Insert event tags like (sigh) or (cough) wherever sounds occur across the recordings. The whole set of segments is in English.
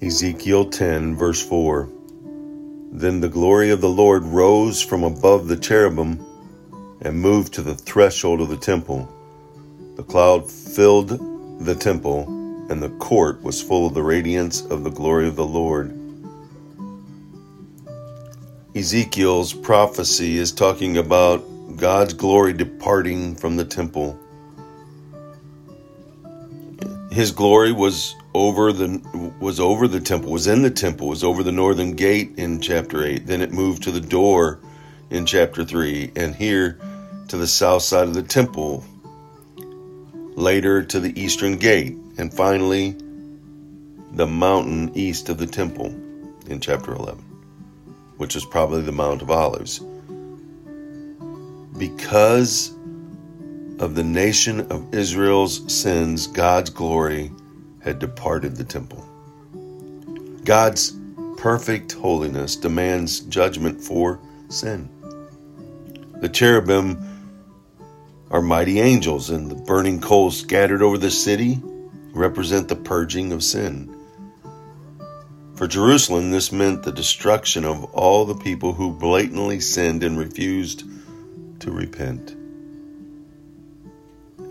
Ezekiel 10, verse 4. Then the glory of the Lord rose from above the cherubim and moved to the threshold of the temple. The cloud filled the temple, and the court was full of the radiance of the glory of the Lord. Ezekiel's prophecy is talking about God's glory departing from the temple. His glory was over the was over the temple, was in the temple, was over the northern gate in chapter 8. Then it moved to the door in chapter 3 and here to the south side of the temple. Later to the eastern gate and finally the mountain east of the temple in chapter 11, which is probably the Mount of Olives. Because of the nation of Israel's sins, God's glory had departed the temple. God's perfect holiness demands judgment for sin. The cherubim are mighty angels, and the burning coals scattered over the city represent the purging of sin. For Jerusalem, this meant the destruction of all the people who blatantly sinned and refused to repent.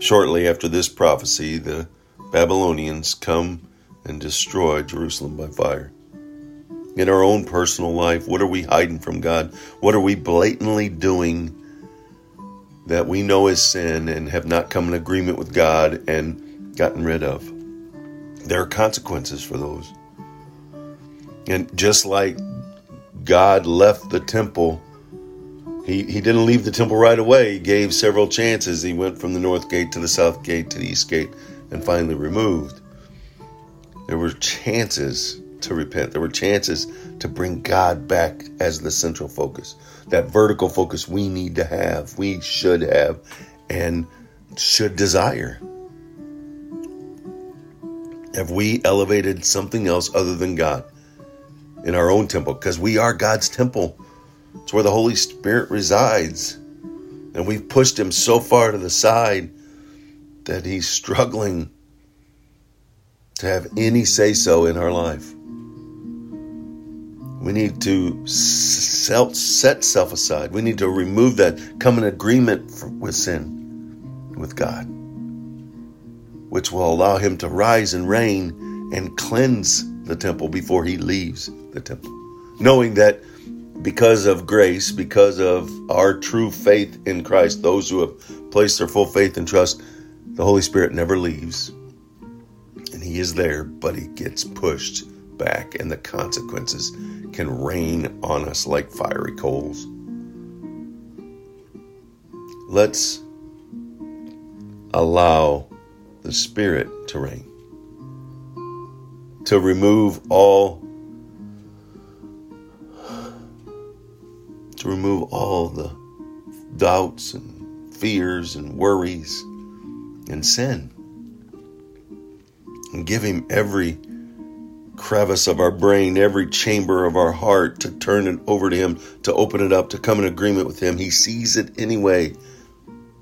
Shortly after this prophecy, the Babylonians come and destroy Jerusalem by fire. In our own personal life, what are we hiding from God? What are we blatantly doing that we know is sin and have not come in agreement with God and gotten rid of? There are consequences for those. And just like God left the temple, he, he didn't leave the temple right away. He gave several chances. He went from the north gate to the south gate to the east gate and finally removed, there were chances to repent. There were chances to bring God back as the central focus. That vertical focus we need to have, we should have, and should desire. Have we elevated something else other than God in our own temple? Because we are God's temple. It's where the Holy Spirit resides. And we've pushed him so far to the side that he's struggling to have any say so in our life. We need to self, set self aside. We need to remove that, come in agreement for, with sin, with God, which will allow Him to rise and reign and cleanse the temple before He leaves the temple. Knowing that because of grace, because of our true faith in Christ, those who have placed their full faith and trust the Holy Spirit never leaves, and He is there, but He gets pushed back, and the consequences can rain on us like fiery coals. Let's allow the Spirit to reign, to remove all. To remove all the doubts and fears and worries and sin. And give Him every crevice of our brain, every chamber of our heart to turn it over to Him, to open it up, to come in agreement with Him. He sees it anyway.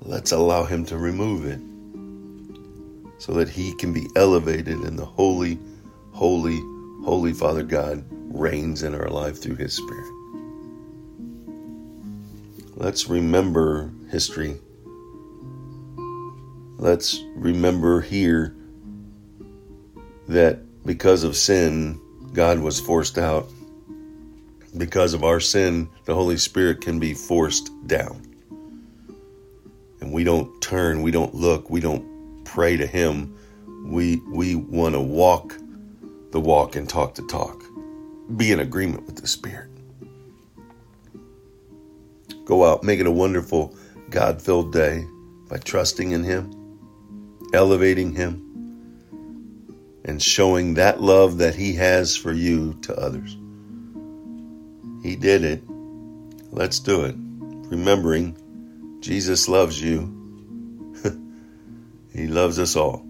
Let's allow Him to remove it so that He can be elevated and the holy, holy, holy Father God reigns in our life through His Spirit. Let's remember history let's remember here that because of sin, God was forced out. Because of our sin, the Holy Spirit can be forced down. And we don't turn, we don't look, we don't pray to Him. We, we want to walk the walk and talk the talk. Be in agreement with the Spirit. Go out, make it a wonderful, God filled day by trusting in Him elevating Him, and showing that love that He has for you to others. He did it. Let's do it. Remembering Jesus loves you, (laughs) He loves us all.